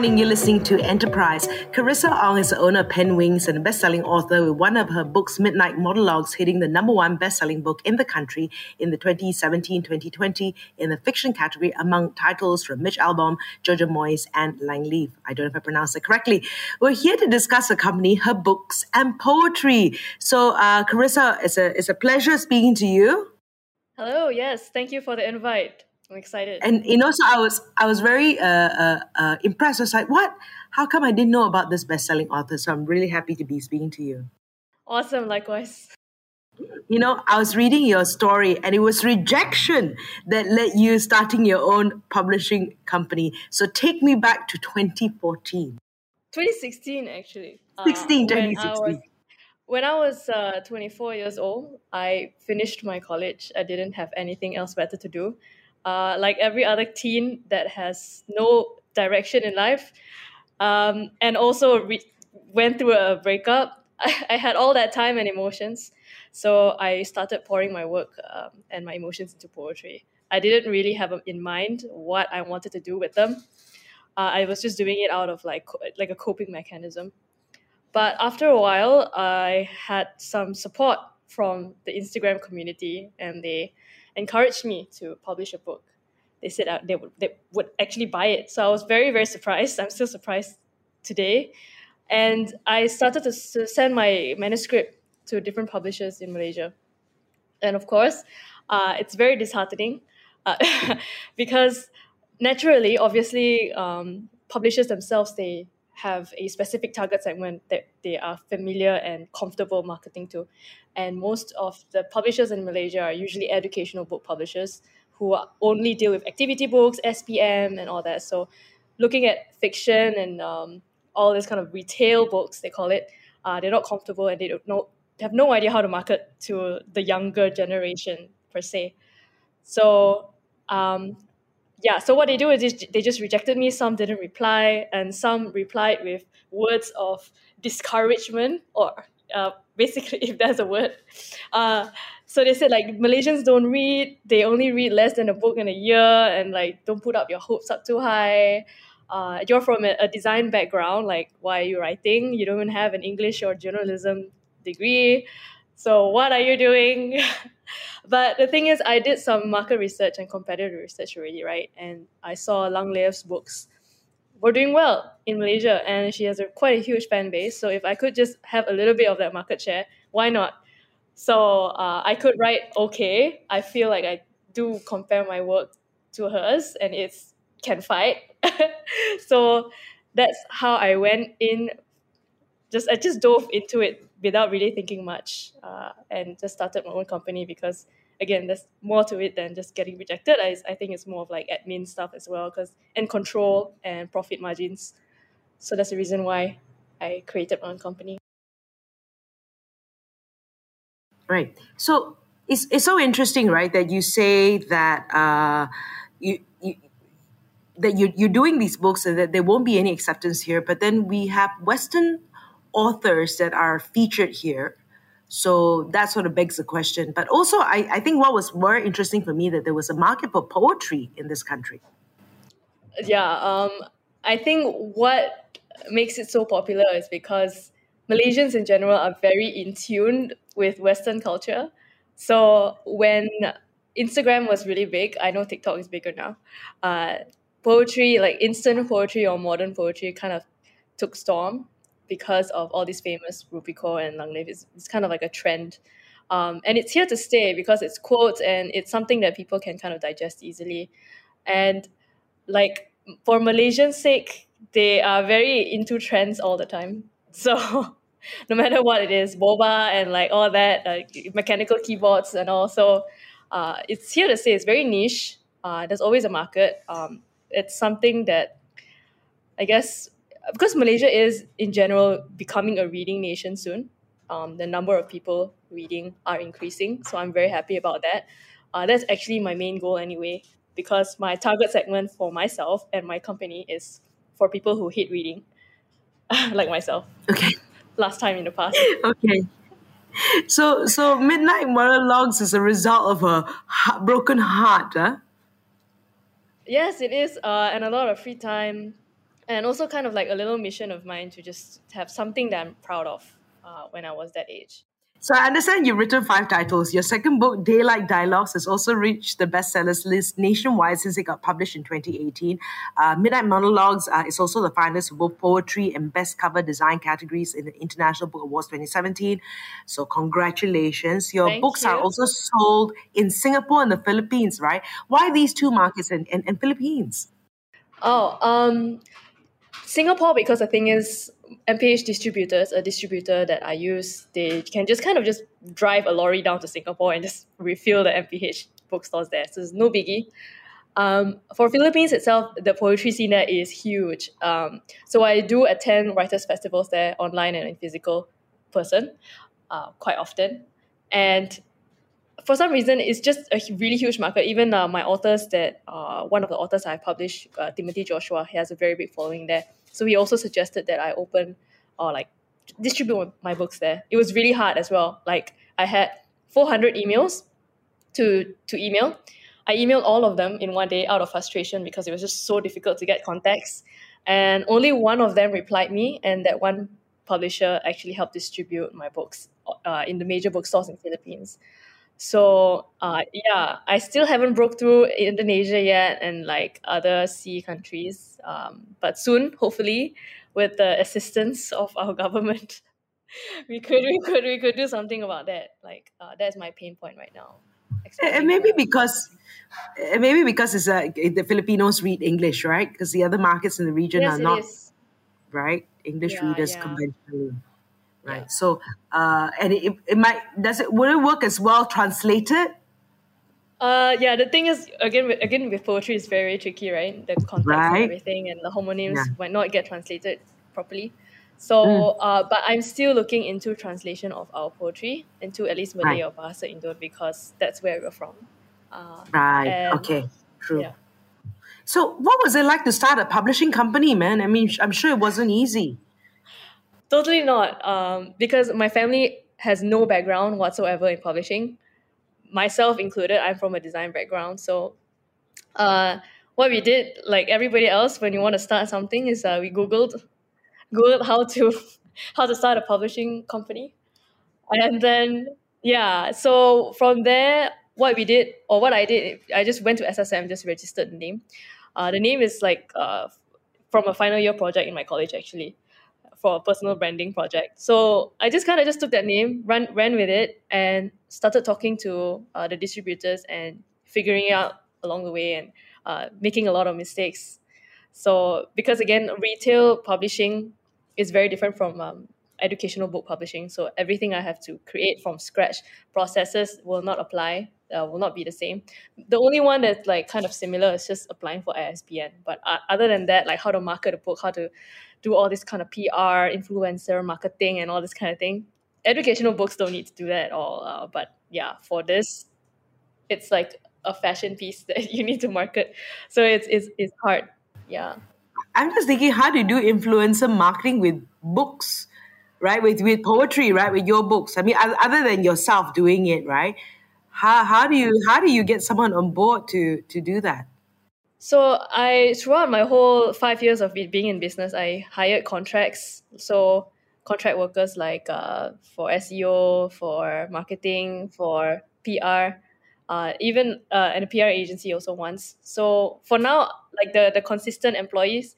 Morning. You're listening to Enterprise. Charissa Ong is the owner of Wings and a best-selling author with one of her books, Midnight Monologues, hitting the number one best-selling book in the country in the 2017-2020 in the fiction category among titles from Mitch Albom, Jojo Moyes, and Lang Leav. I don't know if I pronounced it correctly. We're here to discuss her company, her books, and poetry. So, uh, Charissa, it's a, it's a pleasure speaking to you. Hello. Yes. Thank you for the invite. I'm excited. And you know, so I was I was very uh, uh, uh, impressed. I was like, "What? How come I didn't know about this best-selling author?" So I'm really happy to be speaking to you. Awesome. Likewise. You know, I was reading your story, and it was rejection that led you starting your own publishing company. So take me back to 2014. 2016, actually. 16, Uh, when 2016. I was, when I was uh, 24 years old, I finished my college. I didn't have anything else better to do. Uh, like every other teen that has no direction in life, um, and also re- went through a breakup. I, had all that time and emotions, so I started pouring my work um, and my emotions into poetry. I didn't really have in mind what I wanted to do with them. Uh, I was just doing it out of like like a coping mechanism. But after a while, I had some support from the Instagram community, and they encouraged me to publish a book. They said uh, they would they would actually buy it, so I was very very surprised. I'm still surprised today, and I started to, send my manuscript to different publishers in Malaysia, and of course, uh, it's very disheartening uh, because naturally, obviously, um, publishers themselves they have a specific target segment that they are familiar and comfortable marketing to. And most of the publishers in Malaysia are usually educational book publishers who only deal with activity books, SPM, and all that. So, looking at fiction and um, all this kind of retail books, they call it, uh, they're not comfortable and they don't know, have no idea how to market to the younger generation per se. So, um, yeah, so what they do is they just rejected me. Some didn't reply, and some replied with words of discouragement, or uh, basically, if there's a word. Uh, so they said like Malaysians don't read; they only read less than a book in a year, and like don't put up your hopes up too high. Uh, you're from a, a design background, like why are you writing? You don't even have an English or journalism degree. So what are you doing? but the thing is, I did some market research and competitor research already, right? And I saw Lang Leav's books were doing well in Malaysia, and she has a quite a huge fan base. So if I could just have a little bit of that market share, why not? So uh, I could write okay. I feel like I do compare my work to hers, and it's can fight. so that's how I went in. Just I just dove into it without really thinking much, uh, and just started my own company because again, there's more to it than just getting rejected. I, I think it's more of like admin stuff as well, because and control and profit margins. So that's the reason why I created my own company. Right. So it's it's so interesting, right, that you say that uh, you, you that you you're doing these books and that there won't be any acceptance here, but then we have Western authors that are featured here. So that sort of begs the question. But also, I, I think what was more interesting for me that there was a market for poetry in this country. Yeah, um, I think what makes it so popular is because Malaysians in general are very in tune with Western culture. So when Instagram was really big, I know TikTok is bigger now. Uh, poetry, like instant poetry or modern poetry, kind of took storm because of all these famous Rupi Kaur and Lang Leav. It's, it's kind of like a trend. Um, and it's here to stay because it's quotes and it's something that people can kind of digest easily. And like for Malaysian sake, they are very into trends all the time. So no matter what it is, boba and like all that, like mechanical keyboards and all. So uh, it's here to stay. It's very niche. Uh, there's always a market. Um, it's something that I guess because Malaysia is in general becoming a reading nation soon. Um, the number of people reading are increasing, so I'm very happy about that. Uh, that's actually my main goal anyway, because my target segment for myself and my company is for people who hate reading, like myself. Okay. Last time in the past. Okay. So, so Midnight Monologues is a result of a broken heart, huh? Yes, it is, uh, and a lot of free time, and also kind of like a little mission of mine to just have something that I'm proud of uh, when I was that age. So I understand you've written five titles. Your second book, Daylight Dialogues, has also reached the bestsellers list nationwide since it got published in 2018. Uh, Midnight Monologues uh, is also the finalist for both poetry and best cover design categories in the International Book Awards 2017. So congratulations. Your Thank books you. are also sold in Singapore and the Philippines, right? Why these two markets and, and, and Philippines? Oh, um, Singapore because the thing is MPH distributors, a distributor that I use, they can just kind of just drive a lorry down to Singapore and just refill the MPH bookstores there. So it's no biggie. Um, for Philippines itself, the poetry scene there is huge. Um, so I do attend writers' festivals there, online and in physical person, uh, quite often. And for some reason, it's just a really huge market. Even uh, my authors that uh, one of the authors I published, uh, Timothy Joshua, he has a very big following there. So he also suggested that I open or like distribute my books there. It was really hard as well. Like I had 400 emails to to email. I emailed all of them in one day out of frustration because it was just so difficult to get contacts. And only one of them replied me, and that one publisher actually helped distribute my books uh, in the major bookstores in Philippines. So uh, yeah, I still haven't broke through Indonesia yet and like other sea countries. Um, but soon, hopefully, with the assistance of our government, we could we could we could do something about that. Like uh, that's my pain point right now. And maybe because maybe because it's a, the Filipinos read English, right? Because the other markets in the region yes, are not is. right English Yeah, readers yeah. conventionally. Right. Yeah. So, uh, and it, it might does it would it work as well translated? Uh, yeah, the thing is, again, with, again with poetry, is very tricky, right? The context Right. and everything, and the homonyms Yeah. might not get translated properly. So, uh, but I'm still looking into translation of our poetry into at least Malay Right. or Bahasa Indo because that's where we're from. Uh, Right. And- okay. True. yeah. So, what was it like to start a publishing company, man? I mean, I'm sure it wasn't easy. Totally not. Um, because my family has no background whatsoever in publishing, myself included. I'm from a design background, so uh, what we did, like everybody else, when you want to start something, is uh, we googled googled how to how to start a publishing company, and then yeah. So from there, what we did or what I did, I just went to SSM, just registered the name. Uh, the name is like uh, from a final year project in my college actually for a personal branding project. So I just kind of just took that name, ran ran with it, and started talking to uh, the distributors and figuring out along the way and uh, making a lot of mistakes. So because again, retail publishing is very different from um, educational book publishing. So everything I have to create from scratch, processes will not apply. Uh, will not be the same. The only one that's like kind of similar is just applying for ISBN. But uh, other than that, like how to market a book, how to do all this kind of PR, influencer marketing, and all this kind of thing. Educational books don't need to do that at all. Uh, but yeah, for this, it's like a fashion piece that you need to market. So it's it's, it's hard. Yeah. I'm just thinking, how do you do influencer marketing with books, right? With with poetry, right? With your books. I mean, other than yourself doing it, right? How how do you how do you get someone on board to to do that? So I throughout my whole five years of being in business, I hired contracts. So contract workers like uh, for SEO, for marketing, for PR, uh, even uh, and a PR agency also once. So for now, like the the consistent employees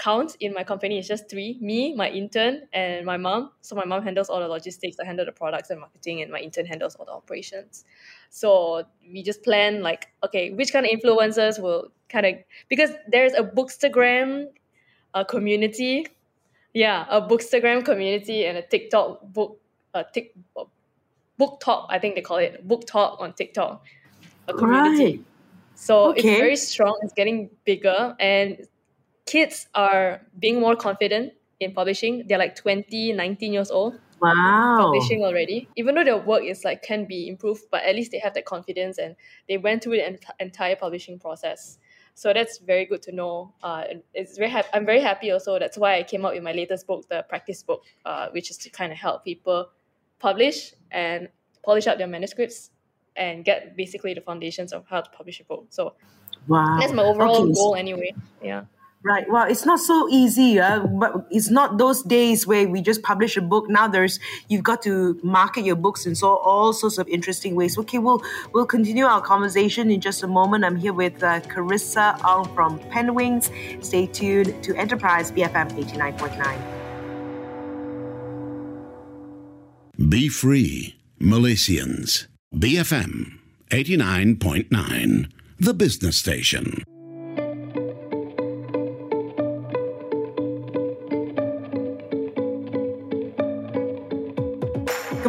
count in my company is just three: me, my intern, and my mom. So my mom handles all the logistics. I handle the products and marketing, and my intern handles all the operations. So we just plan like, okay, which kind of influencers will kind of because there's a bookstagram uh, community, yeah, a bookstagram community and a TikTok book, a tick, BookTok. I think they call it BookTok on TikTok, a community. Right. So it's very strong. It's getting bigger, and kids are being more confident in publishing. They're like 20, 19 years old. wow. publishing already. Even though their work is like can be improved, but at least they have that confidence and they went through the ent- entire publishing process. So that's very good to know. Uh, it's very ha- I'm very happy also. That's why I came out with my latest book, the practice book, uh, which is to kind of help people publish and polish up their manuscripts and get basically the foundations of how to publish a book. So wow. that's my overall okay. goal anyway. Yeah. Right. Well, it's not so easy, uh, but it's not those days where we just publish a book. Now there's you've got to market your books in so all sorts of interesting ways. Okay, we'll we'll continue our conversation in just a moment. I'm here with uh, Charissa Ong from Penwings. Stay tuned to Enterprise BFM 89.9. Be free, Malaysians. BFM 89.9, the business station.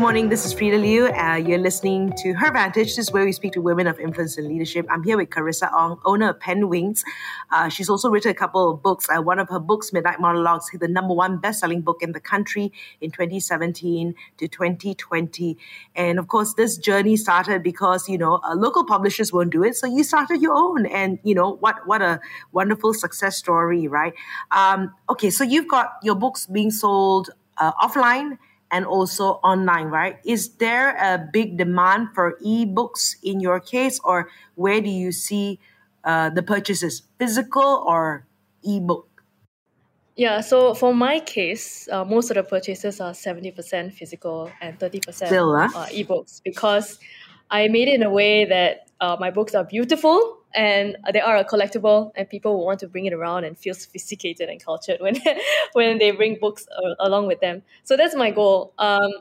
Good morning. This is Freda Liu. Uh, you're listening to Her Vantage. This is where we speak to women of influence and leadership. I'm here with Charissa Ong, owner of Penwings. Uh, she's also written a couple of books. Uh, one of her books, Midnight Monologues, the number one best-selling book in the country in 2017 to 2020. And of course, this journey started because you know uh, local publishers won't do it, so you started your own. And you know what? What a wonderful success story, right? Um, okay, so you've got your books being sold uh, offline and also online, right? Is there a big demand for ebooks in your case, or where do you see uh, the purchases, physical or ebook? Yeah, so for my case, uh, most of the purchases are 70% physical and 30% Still, huh? uh, ebooks because I made it in a way that uh, my books are beautiful and they are a collectible and people will want to bring it around and feel sophisticated and cultured when when they bring books uh, along with them. So that's my goal. Um,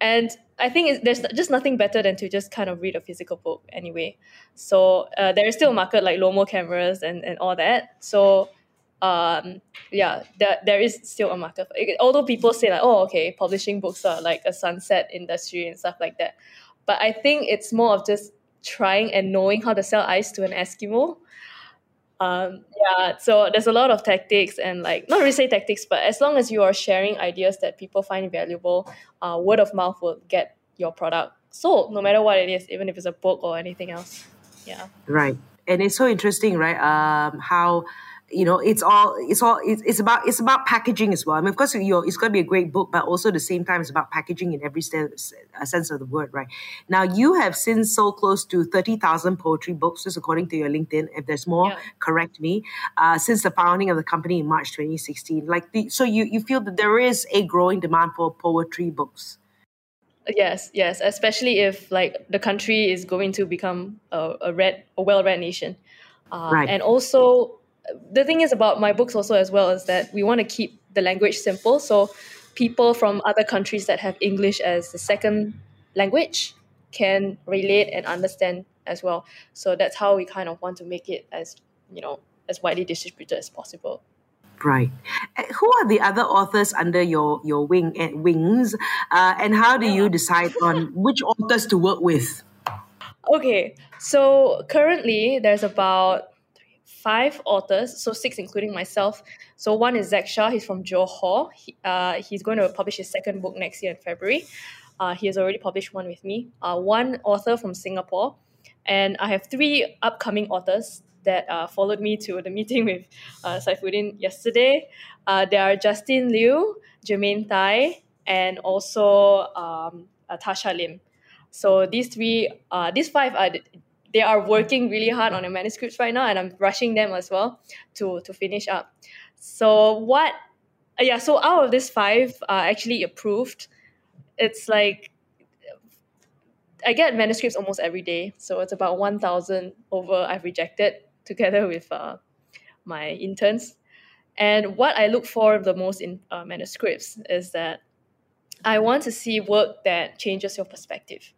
and i think there's just nothing better than to just kind of read a physical book anyway. So uh, there is still a market like lomo cameras and, and all that. So um, yeah there, there is still a market although people say like oh okay publishing books are like a sunset industry and stuff like that. But i think it's more of just trying and knowing how to sell ice to an Eskimo. Um, yeah, so there's a lot of tactics and like not really say tactics, but as long as you are sharing ideas that people find valuable, uh, word of mouth will get your product sold, no matter what it is, even if it's a book or anything else. Yeah. Right, and it's so interesting, right? Um, how you know it's all it's all it's, it's about it's about packaging as well. I mean, of course, you it's going to be a great book, but also at the same time, it's about packaging in every sense, sense of the word, right? Now, you have since sold close to thirty thousand poetry books, just according to your LinkedIn. If there's more, yeah. correct me. Uh, since the founding of the company in March 2016, like the, so, you you feel that there is a growing demand for poetry books. Yes, yes, especially if like the country is going to become a, a red, a well-read nation, uh, right. and also the thing is about my books also as well is that we want to keep the language simple. So people from other countries that have english as the second language can relate and understand as well. So that's how we kind of want to make it as you know as widely distributed as possible. Right. Eh, who are the other authors under your your wing and eh, wings? Uh, and how do you decide on which authors to work with? Okay. So currently there's about five authors, so six including myself. So one is Zach Shah, he's from Johor. He, uh, he's going to publish his second book next year in February. Uh, he has already published one with me. Uh, one author from Singapore, and I have three upcoming authors that uh, followed me to the meeting with uh, Saifuddin yesterday. Uh, there are Justin Liu, Jermaine Tai, and also um, uh, Tasha Lim. So these three, uh, these five are they are working really hard on the manuscripts right now, and I'm rushing them as well to to finish up. So what? Yeah, so out of these five are actually approved. It's like I get manuscripts almost every day, so it's about one thousand over I've rejected together with uh, my interns. And what I look for the most in uh, manuscripts is that I want to see work that changes your perspective.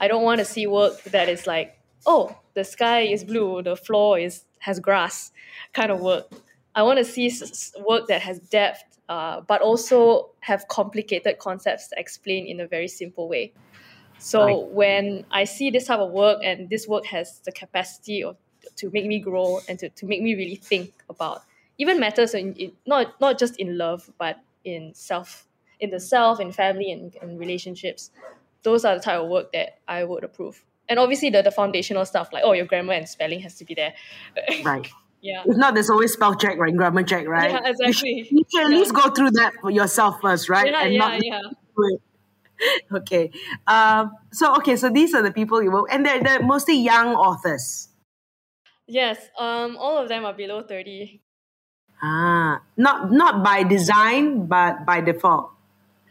I don't want to see work that is like oh, the sky is blue, the floor is has grass, kind of work. I want to see work that has depth, uh, but also have complicated concepts to explain in a very simple way. So right. when I see this type of work and this work has the capacity of to make me grow and to, to make me really think about even matters in, in not not just in love but in self in the self, in family, and, and relationships. Those are the type of work that I would approve. And obviously, the, the foundational stuff like oh, your grammar and spelling has to be there. Right. yeah. If not, there's always spell check, right? Grammar check, right? Yeah, exactly. You should, at Yeah. least go through that for yourself first, right? Yeah, and yeah, not yeah. Okay. Um, so okay, so these are the people you work and they're, they're mostly young authors. Yes. Um. All of them are below thirty. Ah, not not by design, but by default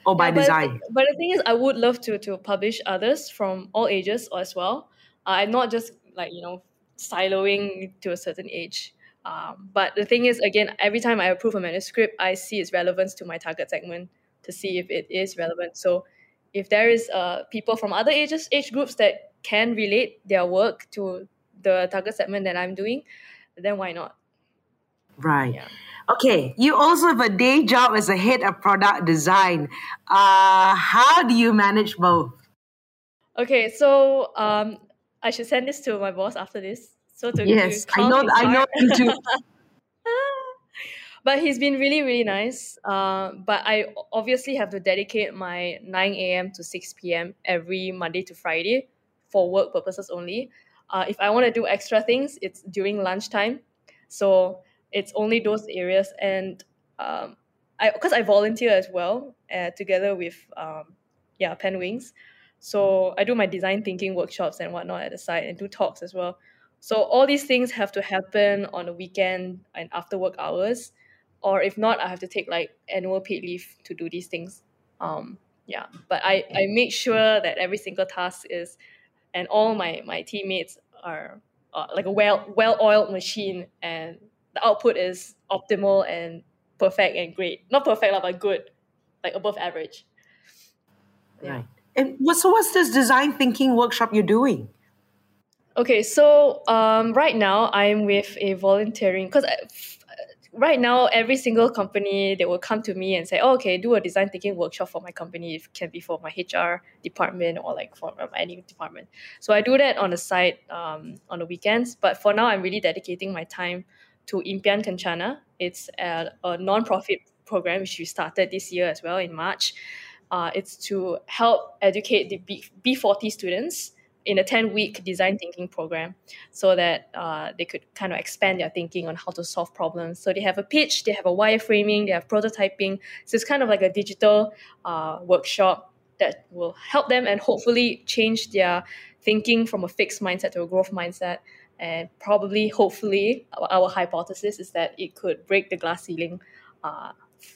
or by Yeah, but design. But the thing is, I would love to to publish others from all ages as well. Uh, I'm not just like you know siloing to a certain age. Um, but the thing is, again, every time I approve a manuscript, I see its relevance to my target segment to see if it is relevant. So, if there is uh, people from other ages, age groups that can relate their work to the target segment that I'm doing, then why not? Right. Yeah. Okay. You also have a day job as a head of product design. Uh, how do you manage both? Okay, so um, I should send this to my boss after this. So to, to Yes, I know. I know you too. but he's been really really nice. Uh, but I obviously have to dedicate my 9 a.m. to 6 p.m. every Monday to Friday for work purposes only. Uh, if I want to do extra things, it's during lunchtime. So it's only those areas, and um, I because I volunteer as well uh, together with um, yeah Penwings. So I do my design thinking workshops and whatnot at the side and do talks as well. So all these things have to happen on a weekend and after work hours, or if not, I have to take like annual paid leave to do these things. Um, yeah, but I I make sure that every single task is, and all my my teammates are uh, like a well well oiled machine, and the output is optimal and perfect and great. Not perfect, but good, like above average. Yeah. Right. And what, so what's this design thinking workshop you're doing? Okay, so um, right now I'm with a volunteering because right now every single company they will come to me and say, oh, "Okay, do a design thinking workshop for my company. It can be for my HR department or like for um, any department." So I do that on the side um, on the weekends. But for now, I'm really dedicating my time to Impian Kencana. It's a, a non-profit program which we started this year as well in March. Uh, it's to help educate the B, B40 students in a 10 week design thinking program so that uh, they could kind of expand their thinking on how to solve problems. So they have a pitch, they have a wireframing, they have prototyping. So it's kind of like a digital uh, workshop that will help them and hopefully change their thinking from a fixed mindset to a growth mindset. And probably, hopefully, our, our hypothesis is that it could break the glass ceiling uh,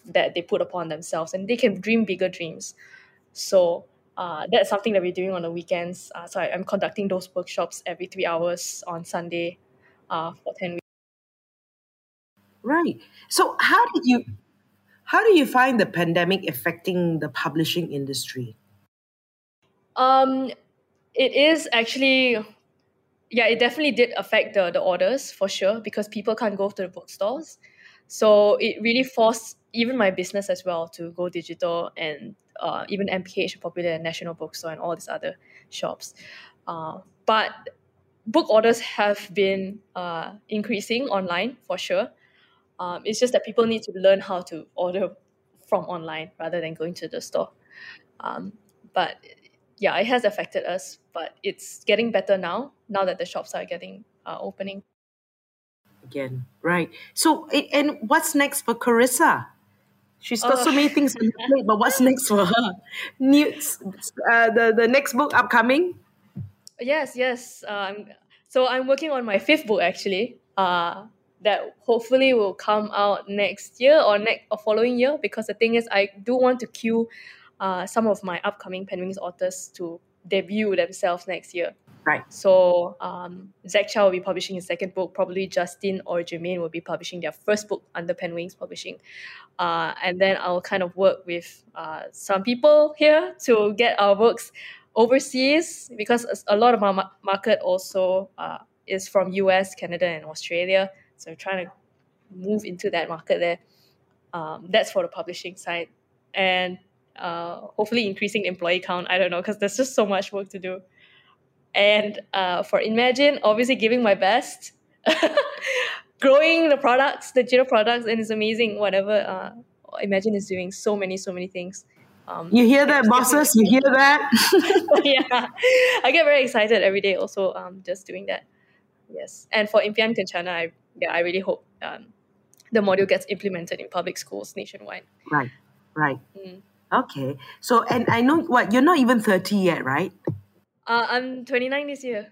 that they put upon themselves and they can dream bigger dreams. So uh, that's something that we're doing on the weekends. Uh, so I, I'm conducting those workshops every three hours on Sunday uh, for 10 weeks. Right. So how did you how do you find the pandemic affecting the publishing industry? Um, it is actually, yeah, it definitely did affect the, the orders for sure because people can't go to the bookstores. So it really forced even my business as well to go digital and uh, even MPH, Popular National Bookstore, and all these other shops. Uh, but book orders have been uh, increasing online for sure. Um, it's just that people need to learn how to order from online rather than going to the store. Um, but yeah, it has affected us, but it's getting better now. Now that the shops are getting uh, opening. Again, right. So and what's next for Charissa? She's got so Uh, many things on her plate, but what's next for her? New, uh, the the next book upcoming. Yes, yes. Um, so I'm working on my fifth book actually. Uh, that hopefully will come out next year or next or following year. Because the thing is, I do want to cue uh, some of my upcoming Penwings authors to debut themselves next year. Right. So um, Zach Chow will be publishing his second book. Probably Justin or Jermaine will be publishing their first book under Penwings Publishing. Uh, and then I'll kind of work with uh, some people here to get our books overseas because a lot of our ma- market also uh, is from US, Canada, and Australia. So we're trying to move into that market there. Um, that's for the publishing side. And uh, hopefully increasing employee count. I don't know because there's just so much work to do. And uh, for Imagine, obviously giving my best, growing the products, the digital products, and it's amazing whatever uh, Imagine is doing. So many, so many things. Um, you hear that, bosses? You hear that? yeah, I get very excited every day. Also, um, just doing that. Yes, and for Impian Kencana, I yeah, I really hope um, the module gets implemented in public schools nationwide. Right, right. Mm. Okay. So, and I know what you're not even thirty yet, right? Uh, I'm 29 this year.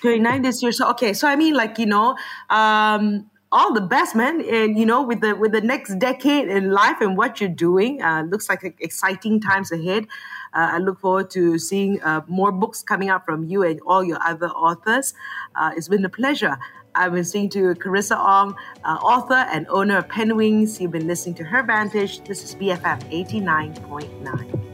29 this year. So okay, so I mean, like you know, um, all the best, man. And you know, with the with the next decade in life and what you're doing, uh, looks like exciting times ahead. Uh, I look forward to seeing uh, more books coming out from you and all your other authors. Uh, it's been a pleasure. I've been speaking to Charissa Ong, uh, author and owner of Penwings. You've been listening to Her Vantage. This is BFM 89.9.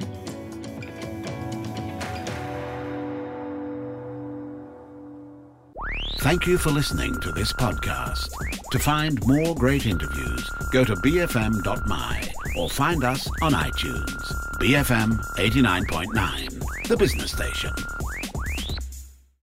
Thank you for listening to this podcast. To find more great interviews, go to bfm.my or find us on iTunes. BFM 89.9, the business station.